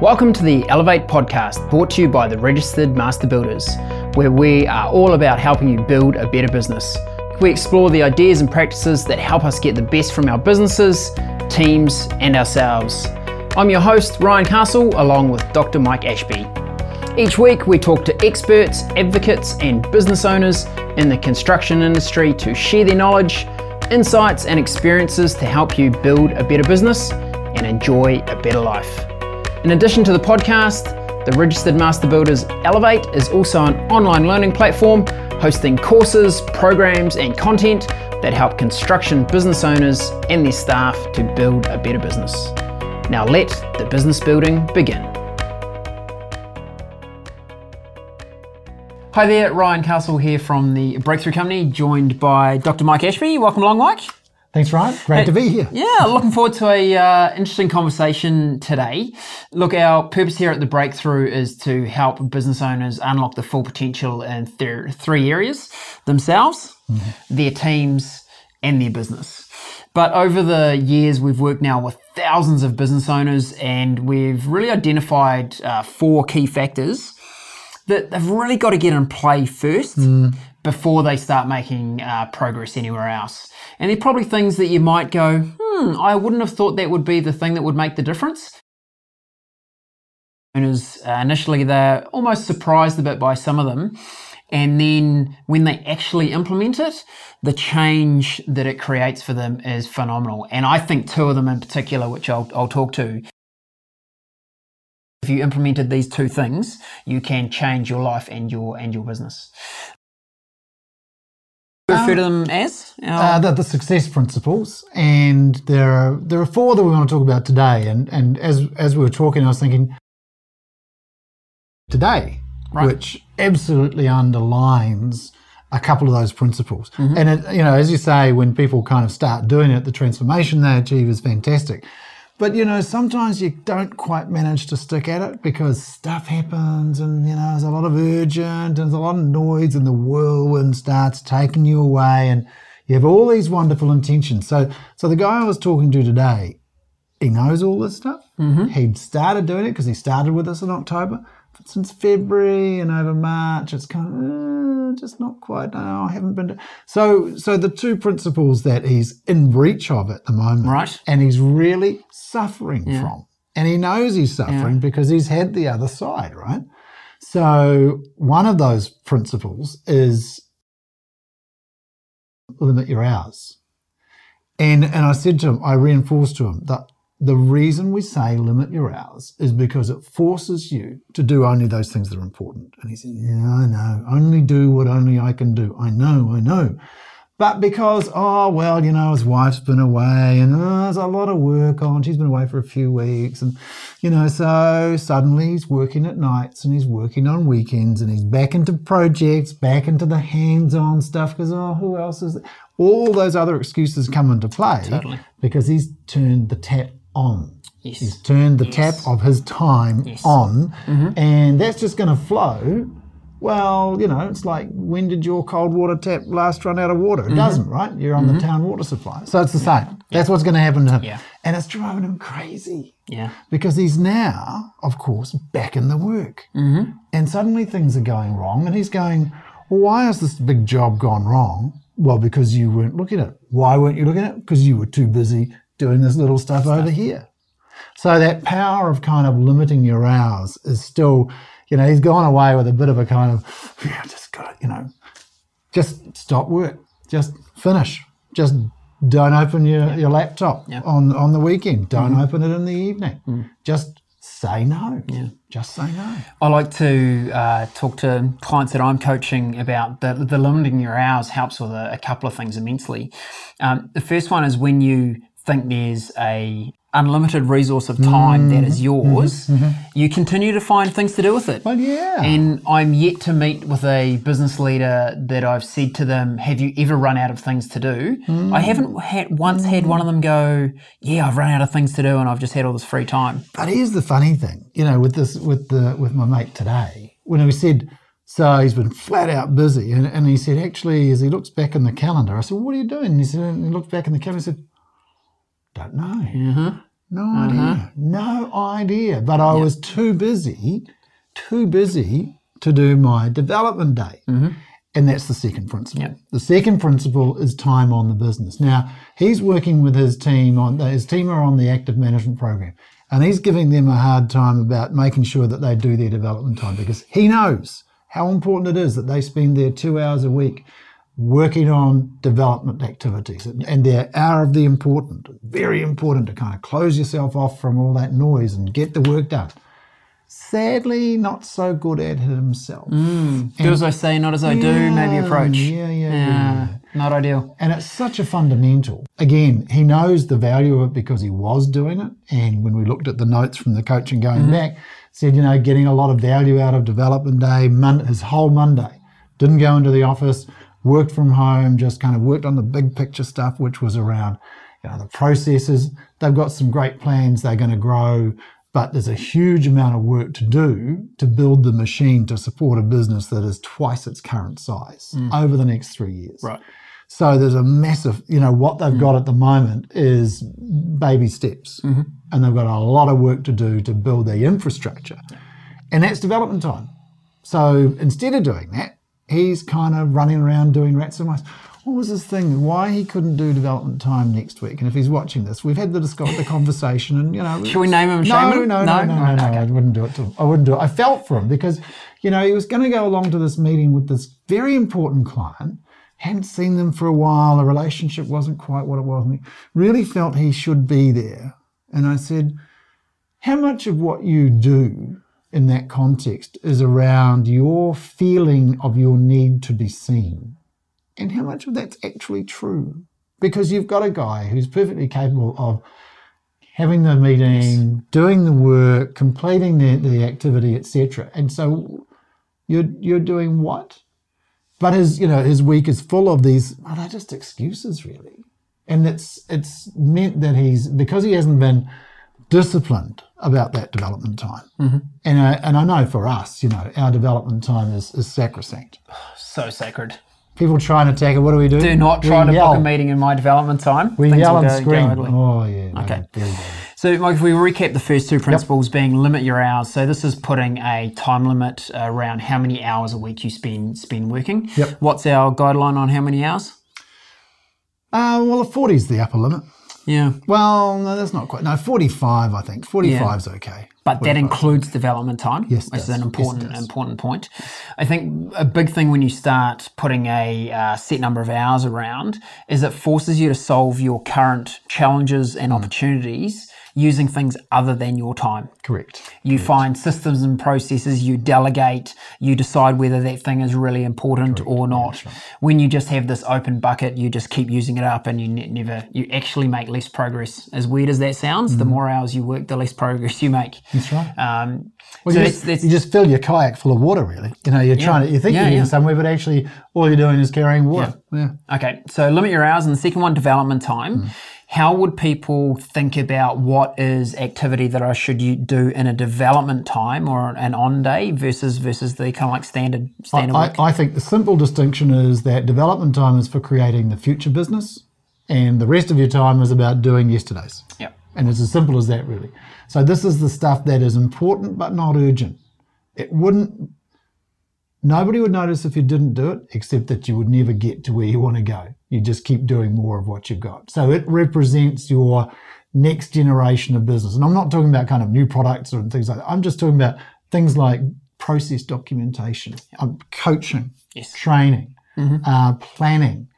Welcome to the Elevate podcast, brought to you by the Registered Master Builders, where we are all about helping you build a better business. We explore the ideas and practices that help us get the best from our businesses, teams, and ourselves. I'm your host, Ryan Castle, along with Dr. Mike Ashby. Each week, we talk to experts, advocates, and business owners in the construction industry to share their knowledge, insights, and experiences to help you build a better business and enjoy a better life. In addition to the podcast, the Registered Master Builders Elevate is also an online learning platform hosting courses, programs, and content that help construction business owners and their staff to build a better business. Now let the business building begin. Hi there, Ryan Castle here from the Breakthrough Company, joined by Dr. Mike Ashby. Welcome along, Mike. Thanks, Ryan. Great Hey, to be here. Yeah, looking forward to a uh, interesting conversation today. Look, our purpose here at the Breakthrough is to help business owners unlock the full potential in th- three areas: themselves, their teams, and their business. But over the years, we've worked now with thousands of business owners, and we've really identified uh, four key factors that they've really got to get in play first before they start making uh, progress anywhere else. And they're probably things that you might go, hmm, I wouldn't have thought that would be the thing that would make the difference. Owners, uh, initially, they're almost surprised a bit by some of them. And then when they actually implement it, the change that it creates for them is phenomenal. And I think two of them in particular, which I'll, I'll talk to, if you implemented these two things, you can change your life and your and your business. Refer to them as Uh, the, the success principles, and there are there are four that we want to talk about today. And and as as we were talking, I was thinking today, Right. which absolutely underlines a couple of those principles. Mm-hmm. And it, you know, as you say, when people kind of start doing it, the transformation they achieve is fantastic. But you know, sometimes you don't quite manage to stick at it because stuff happens, and you know, there's a lot of urgent, and there's a lot of noise, and the whirlwind starts taking you away, and you have all these wonderful intentions. So, so the guy I was talking to today, he knows all this stuff. Mm-hmm. He'd started doing it because he started with us in October. Since February and over March, it's kind of uh, just not quite. No, I haven't been. To, so, so the two principles that he's in breach of at the moment, Right. and he's really suffering from, and he knows he's suffering because he's had the other side, right? So, one of those principles is limit your hours. And and I said to him, I reinforced to him that the reason we say limit your hours is because it forces you to do only those things that are important. And he said, Yeah, I know. Only do what only I can do. I know, I know. But because, oh, well, you know, his wife's been away and oh, there's a lot of work on. She's been away for a few weeks. And, you know, so suddenly he's working at nights and he's working on weekends and he's back into projects, back into the hands on stuff because, oh, who else is there? All those other excuses come into play Totally. because he's turned the tap on. Yes. He's turned the tap of his time on, mm-hmm. and that's just going to flow. Well, you know, it's like when did your cold water tap last run out of water? It mm-hmm. doesn't, right? You're on the mm-hmm. town water supply. So it's the same. That's what's going to happen to him. Yeah. And it's driving him crazy yeah, because he's now, of course, back in the work. Mm-hmm. And suddenly things are going wrong, and he's going, well, why has this big job gone wrong? Well, because you weren't looking at it. Why weren't you looking at it? Because you were too busy doing this little stuff over here. So that power of kind of limiting your hours is still, you know, he's gone away with a bit of a kind of, yeah, just got, you know, just stop work, just finish, just don't open your, your laptop Yeah. on, on the weekend, don't open it in the evening, just say no, Yeah. just say no. I like to uh, talk to clients that I'm coaching about the, the limiting your hours helps with a, a couple of things immensely. Um, the first one is when you think there's a unlimited resource of time that is mm-hmm. yours, mm-hmm. Mm-hmm. you continue to find things to do with it. Well, yeah. And I'm yet to meet with a business leader that I've said to them, "Have you ever run out of things to do?" Mm. I haven't had once had one of them go, "Yeah, I've run out of things to do, and I've just had all this free time." But here's the funny thing, you know, with this, with the, with my mate today, when we said, so he's been flat out busy, and, and he said, actually, as he looks back in the calendar, I said, what are you doing? And he said, and he looked back in the calendar, and said, don't know, No uh-huh. Uh-huh. idea. No idea. But I was too busy, too busy to do my development day. Mm-hmm. And that's the second principle. Yep. The second principle is time on the business. Now, he's working with his team on his team are on the active management program. And he's giving them a hard time about making sure that they do their development time because he knows how important it is that they spend their two hours a week working on development activities and, and they're hour of the important very important to kind of close yourself off from all that noise and get the work done sadly not so good at it himself hmm. Do as I say, not as I do, maybe approach. yeah, yeah, yeah, Yeah, not ideal. and it's such a fundamental. Again, he knows the value of it because he was doing it. And when we looked at the notes from the coaching going mm-hmm. back, said, you know, getting a lot of value out of development day, mon- his whole Monday. Didn't go into the office, worked from home, just kind of worked on the big picture stuff, which was around, you know, the processes. They've got some great plans, they're going to grow, but there's a huge amount of work to do to build the machine to support a business that is twice its current size mm. over the next three years. Right. So there's a massive, you know, what they've mm. got at the moment is baby steps. Mm-hmm. And they've got a lot of work to do to build their infrastructure. And that's development time. So instead of doing that, he's kind of running around doing rats and mice. What was his thing? Why he couldn't do development time next week? And if he's watching this, we've had the, the conversation, and you know, Should we name him no, no, him? no, no, no, no, no, I wouldn't do it to him. I wouldn't do it. I felt for him because, you know, he was going to go along to this meeting with this very important client, hadn't seen them for a while, the relationship wasn't quite what it was, and he really felt he should be there. And I said, how much of what you do in that context is around your feeling of your need to be seen? And how much of that's actually true? Because you've got a guy who's perfectly capable of having the meeting, doing the work, completing the, the activity, etc. And so you're you're doing what? But his you know his week is full of these. Well, they're just excuses, really. And it's it's meant that he's because he hasn't been disciplined about that development time. And I, and I know for us, you know, our development time is, is sacrosanct. So sacred. People try and attack it. What do we do? Do not We try to yell. book a meeting in my development time. We Things yell and go- go scream. idly. Oh yeah. no, Okay. So, Mike, if we recap the first two principles being limit your hours. So, this is putting a time limit around how many hours a week you spend spend working. Yep. What's our guideline on how many hours? Uh, well, 40 is the upper limit. Yeah, Well, no, that's not quite. No, 45, I think. 45 is okay. but that includes development time. Yes, which is an important does. important point. I think a big thing when you start putting a uh, set number of hours around is it forces you to solve your current challenges and Hmm. opportunities using things other than your time. Correct. You find systems and processes, you delegate, you decide whether that thing is really important or not. When you just have this open bucket, you just keep using it up and you ne- never, you actually make less progress. As weird as that sounds, the more hours you work, the less progress you make. Mm-hmm. That's right. Um, Well, so you, that's, just, that's, you just fill your kayak full of water, really. You know, you're trying to, you think Yeah, you're yeah. getting somewhere, but actually all you're doing is carrying water. Yeah. okay, so limit your hours. And the second one, development time. Mm. How would people think about what is activity that I should do in a development time or an on day versus versus the kind of like standard standard I, work? I think the simple distinction is that development time is for creating the future business, and the rest of your time is about doing yesterday's. yeah. And it's as simple as that, really. So this is the stuff that is important but not urgent. It wouldn't. Nobody would notice if you didn't do it, except that you would never get to where you want to go. You just keep doing more of what you've got. So it represents your next generation of business. And I'm not talking about kind of new products or things like that. I'm just talking about things like process documentation, um, coaching, Yes. training, uh, planning,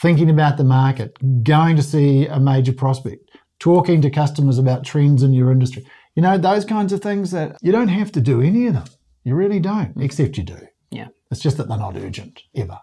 thinking about the market, going to see a major prospect, talking to customers about trends in your industry. You know, those kinds of things that you don't have to do any of them. You really don't, except you do. Yeah. It's just that they're not urgent ever.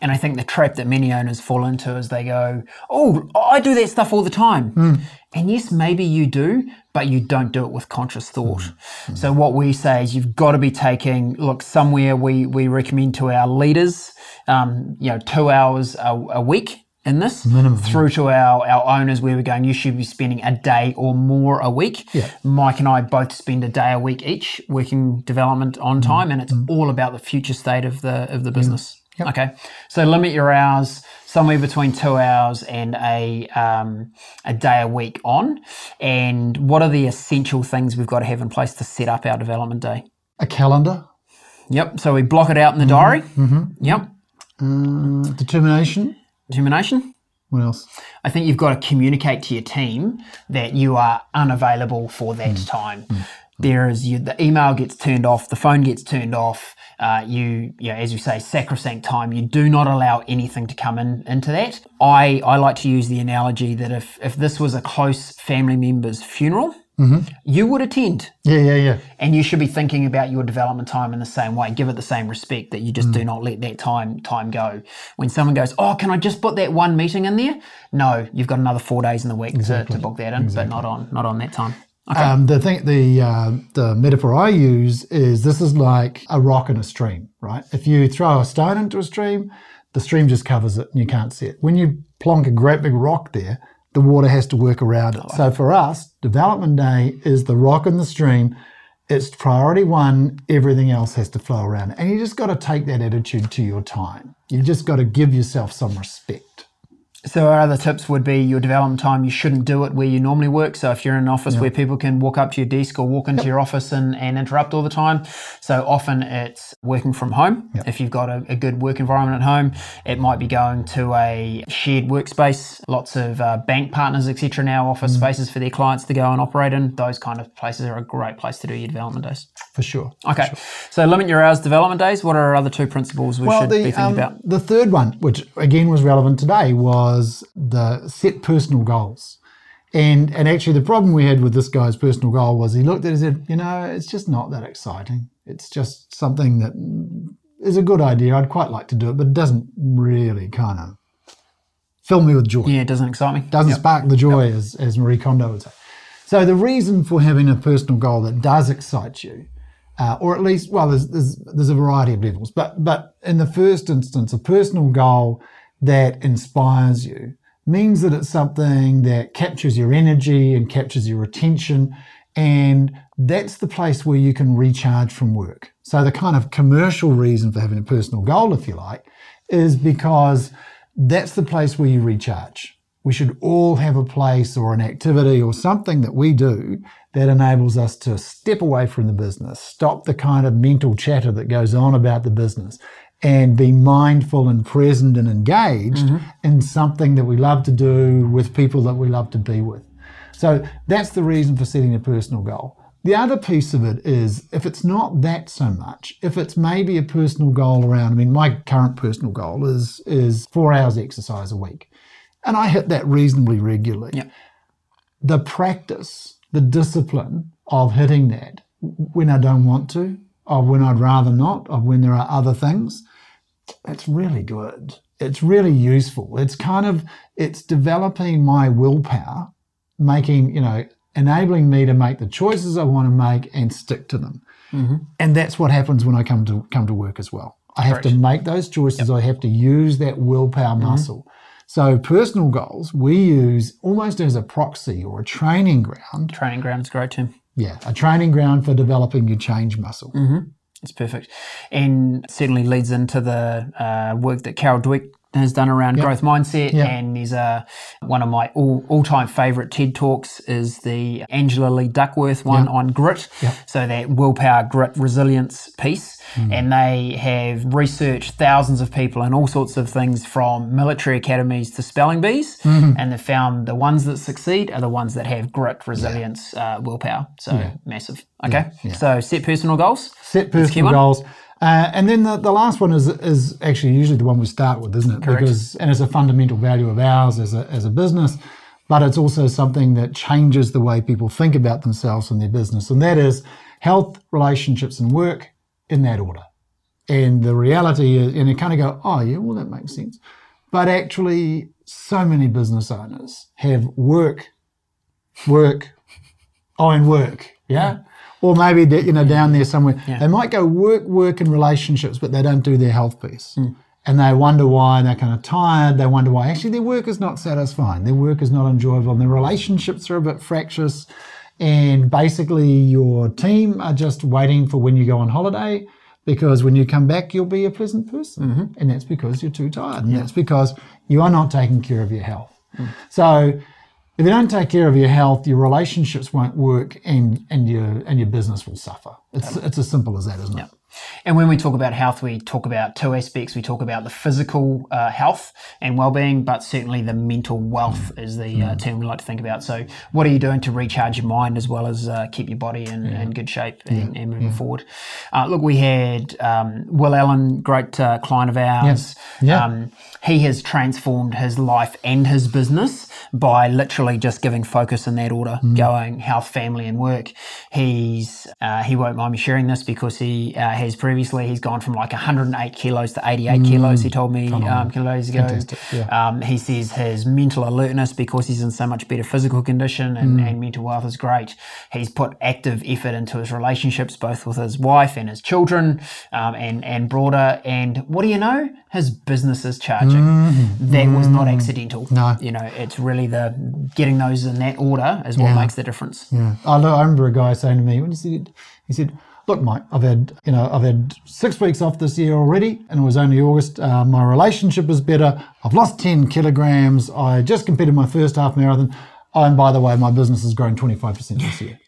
And I think the trap that many owners fall into is they go, Oh, I do that stuff all the time. Hmm. And yes, maybe you do, but you don't do it with conscious thought. Hmm. So, what we say is you've got to be taking, look, somewhere we, we recommend to our leaders, um, you know, two hours a, a week in this, Minimum, through to our, our owners where we're going, you should be spending a day or more a week. Yeah. Mike and I both spend a day a week each working development Mm. on time, and it's all about the future state of the of the business. Okay, so limit your hours somewhere between two hours and a um, a day a week on, And what are the essential things we've got to have in place to set up our development day? A calendar, Yep. So we block it out in the diary. Mm-hmm. Yep. uh, determination. Determination. What else? I think you've got to communicate to your team that you are unavailable for that Mm. time. There is you, the email gets turned off, the phone gets turned off. Uh, you, you know, as you say, sacrosanct time. You do not allow anything to come in into that. I, I like to use the analogy that if if this was a close family member's funeral, Mm-hmm. you would attend, Yeah, yeah, yeah. and you should be thinking about your development time in the same way. Give it the same respect that you just Mm. do not let that time time go. When someone goes, "Oh, can I just put that one meeting in there?" No, you've got another four days in the week to, to book that in, but not on not on that time. Okay. Um, the thing, the uh, the metaphor I use is this is like a rock in a stream, right? If you throw a stone into a stream, the stream just covers it and you can't see it. When you plonk a great big rock there, the water has to work around it. So for us, development day is the rock in the stream. It's priority one. Everything else has to flow around, it. and you just got to take that attitude to your time. You've just got to give yourself some respect. So our other tips would be your development time. You shouldn't do it where you normally work. So if you're in an office where people can walk up to your desk or walk into your office and, and interrupt all the time, so often it's working from home. If you've got a, a good work environment at home, it might be going to a shared workspace. Lots of uh, bank partners, etc. Now offer spaces for their clients to go and operate in. Those kind of places are a great place to do your development days. For sure. Okay, so limit your hours development days. What are our other two principles we should be thinking um, about? The third one, which again was relevant today, was the set personal goals. And and actually the problem we had with this guy's personal goal was he looked at it and said, you know, it's just not that exciting. It's just something that is a good idea. I'd quite like to do it, but it doesn't really kind of fill me with joy Yeah, it doesn't excite me. doesn't spark the joy as, as Marie Kondo would say. So the reason for having a personal goal that does excite you, uh, or at least, well, there's, there's there's a variety of levels, but but in the first instance, a personal goal that inspires you means that it's something that captures your energy and captures your attention, and that's the place where you can recharge from work. So the kind of commercial reason for having a personal goal, if you like, is because that's the place where you recharge. We should all have a place or an activity or something that we do that enables us to step away from the business, stop the kind of mental chatter that goes on about the business, and be mindful and present and engaged mm-hmm. in something that we love to do with people that we love to be with. So that's the reason for setting a personal goal. The other piece of it is if it's not that so much, if it's maybe a personal goal around, I mean, my current personal goal is is four hours exercise a week. And I hit that reasonably regularly. Yep. The practice, the discipline of hitting that when I don't want to, of when I'd rather not, of when there are other things, it's really good. It's really useful. It's kind of it's developing my willpower, making, you know, enabling me to make the choices I want to make and stick to them. Mm-hmm. And that's what happens when I come to come to work as well. I have to make those choices. I have to use that willpower mm-hmm. muscle. So personal goals we use almost as a proxy or a training ground. Training ground is a great term. Yeah, a training ground for developing your change muscle. It's perfect, and certainly leads into the uh, work that Carol Dweck has done around growth mindset. Yep. And there's a one of my all all time favorite TED talks is the Angela Lee Duckworth one on grit. Yep. So that willpower, grit, resilience piece. Hmm. And they have researched thousands of people and all sorts of things from military academies to spelling bees, Mm-hmm. and they found the ones that succeed are the ones that have grit, resilience, uh, willpower. So massive. Okay. So set personal goals. Set personal one. Uh, and then the, the last one is is actually usually the one we start with, isn't it? Because and it's a fundamental value of ours as a, as a business, but it's also something that changes the way people think about themselves and their business, and that is health, relationships, and work in that order. And the reality is, and you kind of go, oh yeah, well that makes sense, but actually, so many business owners have work, work, oh, and work, yeah. Or maybe they- you know down there somewhere, they might go work, work, and relationships, but they don't do their health piece, hmm. and they wonder why they're kind of tired. They wonder why actually their work is not satisfying, their work is not enjoyable, and their relationships are a bit fractious, and basically your team are just waiting for when you go on holiday. Because when you come back, you'll be a pleasant person. Mm-hmm. And that's because you're too tired. And that's because you are not taking care of your health. Hmm. So if you don't take care of your health, your relationships won't work, and and your and your business will suffer. It's it's as simple as that, isn't it? And when we talk about health, we talk about two aspects. We talk about the physical uh, health and well-being, but certainly the mental wealth is the uh, term we like to think about. So, what are you doing to recharge your mind as well as uh, keep your body in, in good shape and, and moving forward? Uh, look, we had um, Will Allen, great uh, client of ours. Yeah. Um, he has transformed his life and his business by literally just giving focus in that order, going health, family, and work. He's uh, he won't mind me sharing this because he has previously he's gone from like 108 kilos to 88 kilos. He told me um, a couple of days ago. Yeah. Um, he says his mental alertness because he's in so much better physical condition and, and mental health is great. He's put active effort into his relationships, both with his wife and his children, um, and and broader. And what do you know? His business is charging. That was not accidental. No. you know, it's really the getting those in that order is what makes the difference. Yeah, I, I remember a guy saying to me when he said, he said, "Look, Mike, I've had you know I've had six weeks off this year already, and it was only August. Uh, my relationship is better. I've lost ten kilograms. I just completed my first half marathon. Oh, and by the way, my business has grown twenty five percent this year.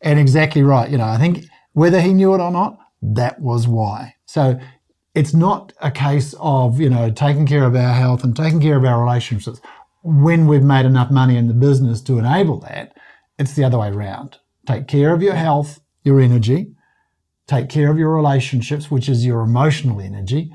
And exactly right. You know, I think whether he knew it or not, that was why. So." It's not a case of, you know, taking care of our health and taking care of our relationships when we've made enough money in the business to enable that. It's the other way around. Take care of your health, your energy, take care of your relationships, which is your emotional energy.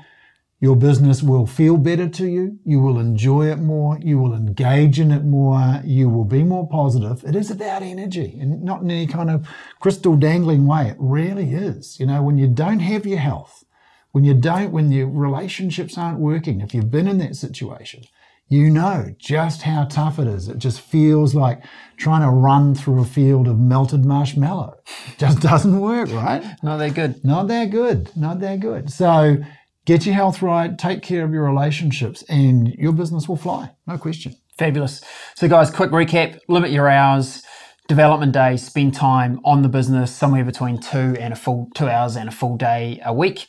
Your business will feel better to you. You will enjoy it more. You will engage in it more. You will be more positive. It is about energy and not in any kind of crystal dangling way. It really is. You know, when you don't have your health, when you don't, when your relationships aren't working, if you've been in that situation, you know just how tough it is. It just feels like trying to run through a field of melted marshmallow. It just doesn't work, right? Not they're good. Not that good. Not that good. So get your health right, take care of your relationships, and your business will fly. No question. Fabulous. So, guys, quick recap limit your hours. Development days, spend time on the business somewhere between two and a full two hours and a full day a week.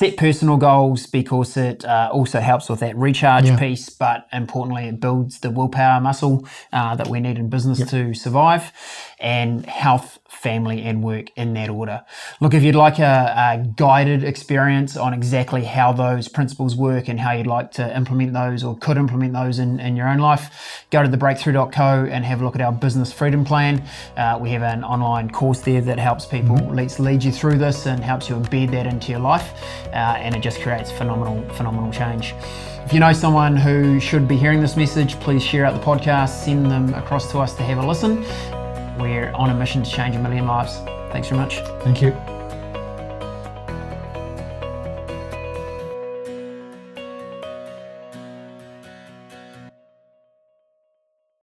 Set personal goals because it uh, also helps with that recharge Yeah. piece, but importantly, it builds the willpower muscle uh, that we need in business to survive. And health, family, and work in that order. Look, if you'd like a, a guided experience on exactly how those principles work and how you'd like to implement those or could implement those in, in your own life, go to thebreakthrough.co and have a look at our business freedom plan. Uh, we have an online course there that helps people leads lead you through this and helps you embed that into your life, uh, and it just creates phenomenal, phenomenal change. If you know someone who should be hearing this message, please share out the podcast, send them across to us to have a listen. We're on a mission to change a million lives. Thanks very much. Thank you.